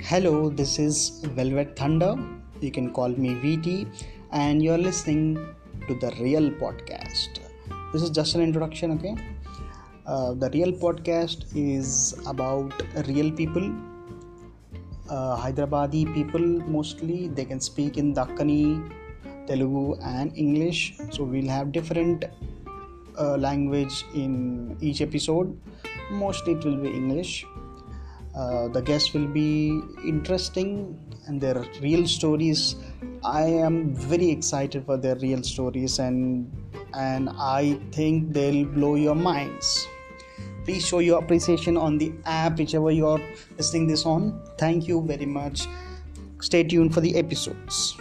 Hello, this is Velvet Thunder. You can call me VT, and you're listening to the Real Podcast. This is just an introduction, okay? Uh, the Real Podcast is about real people, uh, Hyderabadi people mostly. They can speak in Dakkani, Telugu, and English. So we'll have different uh, language in each episode. Mostly it will be English uh, the guests will be interesting and their real stories. I am very excited for their real stories and and i think they'll blow your minds. Please show your appreciation on the app whichever you're listening this on. Thank you very much. Stay tuned for the episodes